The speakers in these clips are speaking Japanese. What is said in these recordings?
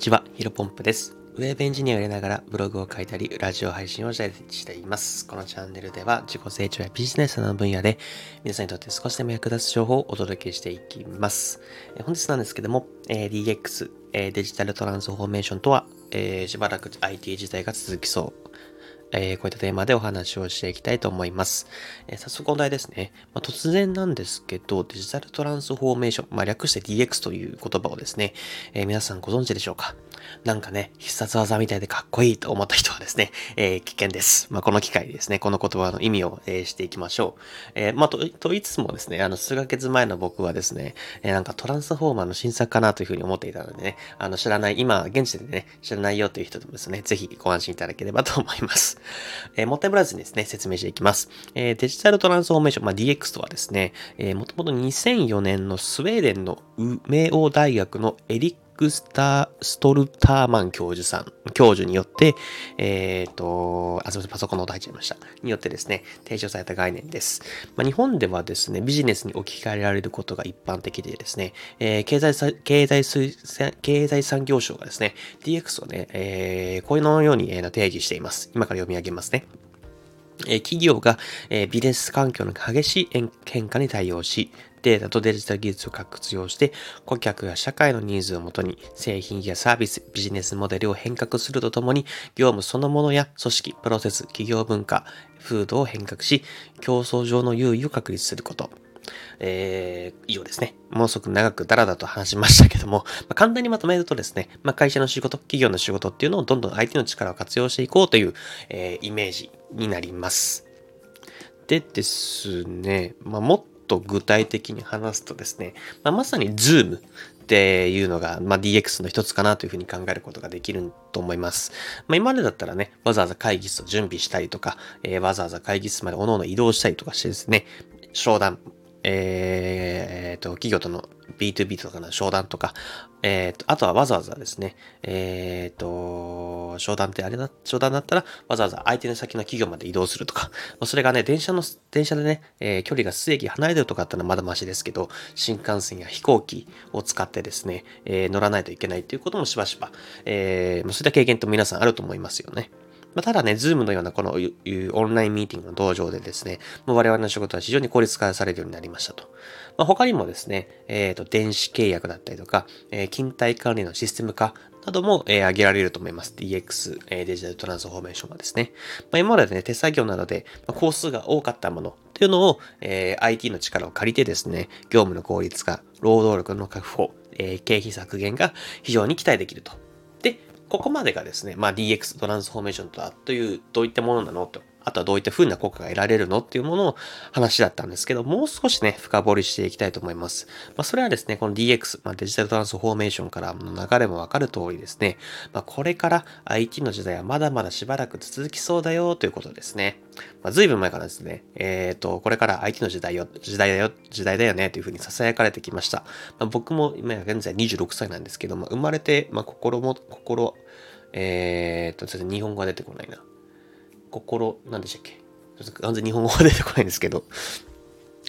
ちは、ヒロポンプです。ウェブエンジニアをやりながらブログを書いたり、ラジオ配信をしています。このチャンネルでは自己成長やビジネスの分野で皆さんにとって少しでも役立つ情報をお届けしていきます。え本日なんですけども、えー DX、えーデジタルトランスフォーメーションとは、えーしばらく IT 時代が続きそう。えーこういったテーマでお話をしていきたいと思います。えー早速本題ですね。まあ、突然なんですけど、デジタルトランスフォーメーション、まあ、略して DX という言葉をですね、えー皆さんご存知でしょうか？なんかね、必殺技みたいでかっこいいと思った人はですね、え危険です。まあ、この機会にですね、この言葉の意味を、えーしていきましょう。えまあ、と、といつもですね、あの、数ヶ月前の僕はですね、えなんかトランスフォーマーの新作かなというふうに思っていたのでね、あの、知らない、今、現時点でね、知らないよという人でもですね、ぜひご安心いただければと思います。えーもったいぶらずにですね、説明していきます。えーデジタルトランスフォーメーション、まあ、DX とはですね、えー、もともと2004年のスウェーデンの梅王大学のエリック・スター、ストルターマン教授さん、教授によって、えっ、と、あ、すみません、パソコンの音入っちゃいました。によってですね、提唱された概念です。まあ、日本ではですね、ビジネスに置き換えられることが一般的でですね、えー経済さ、経済水産、経済産業省がですね、DX をね、えーこういうのように定義しています。今から読み上げますね。え企業が、えビジネス環境の激しい変化に対応し、データとデジタル技術を活用して、顧客や社会のニーズをもとに、製品やサービス、ビジネスモデルを変革するとともに、業務そのものや組織、プロセス、企業文化、風土を変革し、競争上の優位を確立すること。えー以上ですね。ものすごく長くダラダラと話しましたけども、まあ、簡単にまとめるとですね、まあ、会社の仕事、企業の仕事っていうのをどんどん相手の力を活用していこうという、えーイメージになります。でですね、まあ、もっと具体的に話すとですね、まあ、まさに Zoom っていうのが、まあ、DX の一つかなというふうに考えることができると思います。まあ、今までだったらね、わざわざ会議室を準備したりとか、えーわざわざ会議室まで各々移動したりとかしてですね、商談、えーえと、企業との B2B とかの商談とか、えーと、あとはわざわざですね、えーと、商談ってあれだ、商談だったらわざわざ相手の先の企業まで移動するとか、それがね、電車の、電車でね、えー距離が数駅離れてるとかだったらまだマシですけど、新幹線や飛行機を使ってですね、えー乗らないといけないということもしばしば、えーそういった経験と皆さんあると思いますよね。まあ、ただね、ズームのようなこのオンラインミーティングの道場でですね、もう我々の仕事は非常に効率化されるようになりましたと。まあ、他にもですね、えっ、と、電子契約だったりとか、えー勤怠管理のシステム化なども、えー挙げられると思います。DX、えーデジタルトランスフォーメーションはですね。まあ、今までね、手作業などで、まあ、工数が多かったものっていうのを、えー IT の力を借りてですね、業務の効率化、労働力の確保、えー経費削減が非常に期待できると。ここまでがですね、まあ、DX トランスフォーメーションとはという、どういったものなのと、あとはどういった風な効果が得られるのっていうものの話だったんですけど、もう少しね、深掘りしていきたいと思います。まあ、それはですね、この DX、まあ、デジタルトランスフォーメーションからの流れもわかる通りですね、まあ、これから IT の時代はまだまだしばらく続きそうだよということですね。まあ、随分前からですね、えっ、と、これから IT の時代よ、時代だよ、時代だよねというふうに囁かれてきました。まあ、僕も今現在26歳なんですけども、生まれて、まあ、心も、心、えっ、と、ちょっと日本語が出てこないな。心、なんでしたっけ？完全に日本語が出てこないんですけど、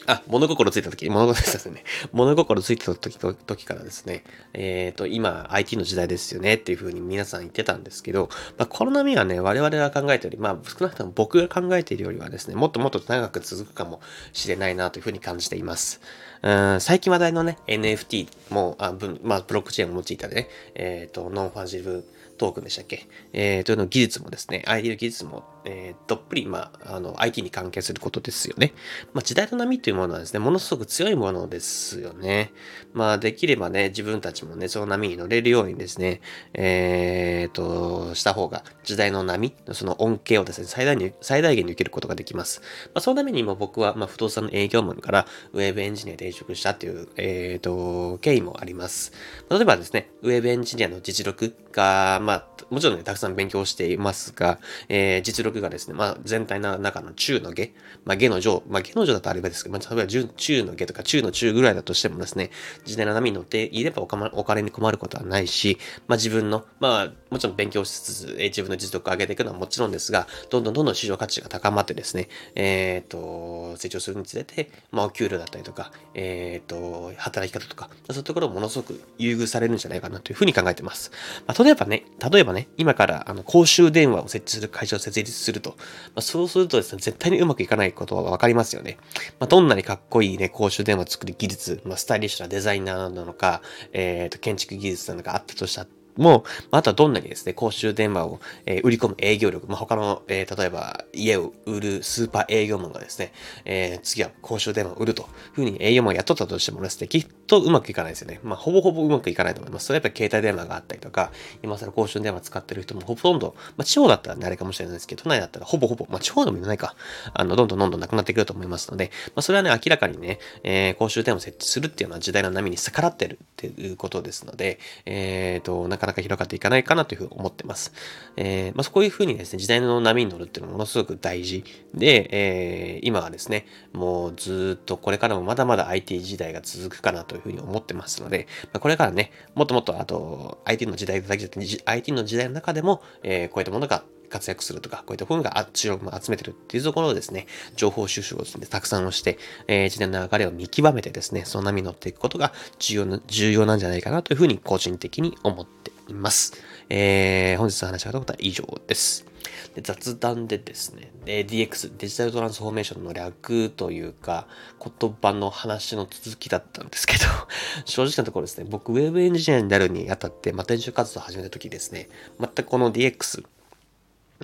あ、物心ついた時、物心ついたね。物心ついた時時からですね、えっ、と、今、IT の時代ですよねっていう風に皆さん言ってたんですけど、まあ、この波はね、我々が考えてるより、まあ、少なくとも僕が考えているよりはですね、もっともっと長く続くかもしれないなという風に感じています。うん最近話題のね、NFT も、あまあ、ブロックチェーンを用いたね、えっ、と、ノンファジブトークンでしたっけ？えー、というの技術もですね、IT の技術も、えーどっぷり、まあ、あの、IT に関係することですよね。まあ、時代の波というものはですね、ものすごく強いものですよね。まあ、できればね、自分たちもね、その波に乗れるようにですね、えー、と、した方が、時代の波、その恩恵をですね、最大に、最大限に受けることができます。まあ、そのためにも僕は、まあ、不動産の営業マンから、ウェブエンジニアに転職したっていう、えー、と、経緯もあります。例えばですね、ウェブエンジニアの実力が、まあ、もちろんね、たくさん勉強していますが、えー実力がですね、まあ、全体の中の中の下、まあ、下の上、まあ、下の上だとあればですけど、まあ、例えば中の下とか中の中ぐらいだとしてもですね、時代の波に乗っていればおま、お金に困ることはないし、まあ、自分の、まあ、もちろん勉強しつつ、え自分の実力を上げていくのはもちろんですが、どんどんどんどん市場価値が高まってですね、えっ、ー、と、成長するにつれて、まあ、お給料だったりとか、えっ、ー、と、働き方とか、そういうところをものすごく優遇されるんじゃないかなというふうに考えてます。まあ、例えばね、例えばね、今からあの公衆電話を設置する会社を設立すると、まあ、そうするとですね、絶対にうまくいかないことはわかりますよね。まあ、どんなにかっこいいね、公衆電話を作る技術、まあ、スタイリッシュなデザイナーなのか、えっ、ー、と、建築技術なのかあったとしたも、あとはどんなにですね、公衆電話を、えー、売り込む営業力、まあ、他の、えー、例えば家を売るスーパー営業マンがですね、えー、次は公衆電話を売るというふうに営業マンを雇ったとしてもですね、きっとうまくいかないですよね。まあ、ほぼほぼうまくいかないと思います。それはやっぱり携帯電話があったりとか、今更公衆電話使ってる人もほとんど、まあ、地方だったらね、あれかもしれないですけど、都内だったらほぼほぼ、まあ、地方でもないか、あの、どんどんどんどんなくなってくると思いますので、まあ、それはね、明らかにね、えー、公衆電話を設置するっていうのは時代の波に逆らってるていうことですので、えっ、ー、と、なかなか広がっていかないかなというふうに思ってます。えー、まあ、そういうふうにですね、時代の波に乗るっていうのはものすごく大事で、えー、今はですね、もうずっとこれからもまだまだ IT 時代が続くかなというふうに思ってますので、まあ、これからね、もっともっとあと IT の時代だけじゃなくて、IT の時代の中でも、えー、こういったものが活躍するとか、こういった本が注力も集めてるっていうところをですね、情報収集をですね、たくさんをして、えー、時代の流れを見極めてですね、その波に乗っていくことが重要な、重要なんじゃないかなというふうに個人的に思っています。えー、本日の話したことは以上です。で雑談でですね、DX、デジタルトランスフォーメーションの略というか、言葉の話の続きだったんですけど、正直なところですね、僕、ウェブエンジニアになるにあたって、まあ、転職活動を始めた時ですね、全くこの DX、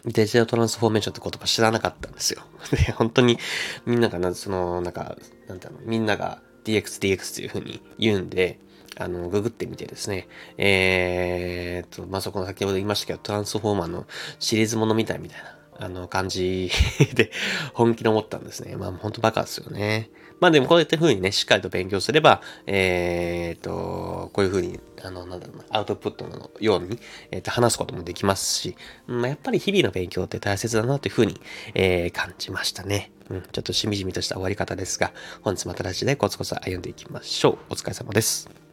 デジタルトランスフォーメーションって言葉知らなかったんですよ。で、本当にみんながな、その、なんか、なんていうの、みんなが DX、DX っていうふうに言うんで、あの、ググってみてですね、えー、と、まあ、そこの先ほど言いましたけど、トランスフォーマーのシリーズものみたいみたいな、あの、感じ で本気で思ったんですね。まあ、ほんとバカですよね。まあでもこういった風にね、しっかりと勉強すれば、えー、と、こういう風に、あの、なんだろうな、アウトプットのように、えー、と話すこともできますし、まあ、やっぱり日々の勉強って大切だなという風に、えー、感じましたね。うん、ちょっとしみじみとした終わり方ですが、本日またラジでコツコツ歩んでいきましょう。お疲れ様です。